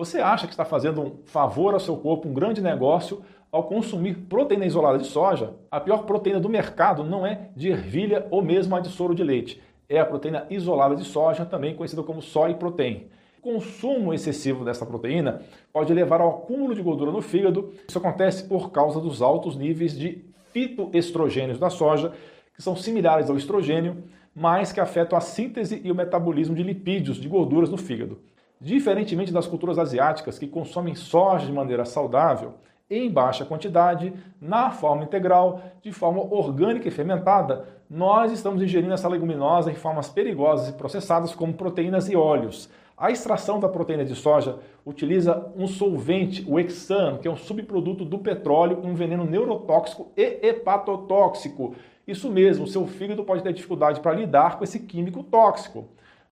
Você acha que está fazendo um favor ao seu corpo, um grande negócio, ao consumir proteína isolada de soja? A pior proteína do mercado não é de ervilha ou mesmo a de soro de leite. É a proteína isolada de soja, também conhecida como soy protein. O consumo excessivo dessa proteína pode levar ao acúmulo de gordura no fígado. Isso acontece por causa dos altos níveis de fitoestrogênios da soja, que são similares ao estrogênio, mas que afetam a síntese e o metabolismo de lipídios, de gorduras no fígado. Diferentemente das culturas asiáticas que consomem soja de maneira saudável, em baixa quantidade, na forma integral, de forma orgânica e fermentada, nós estamos ingerindo essa leguminosa em formas perigosas e processadas como proteínas e óleos. A extração da proteína de soja utiliza um solvente, o hexano, que é um subproduto do petróleo, um veneno neurotóxico e hepatotóxico. Isso mesmo, seu fígado pode ter dificuldade para lidar com esse químico tóxico.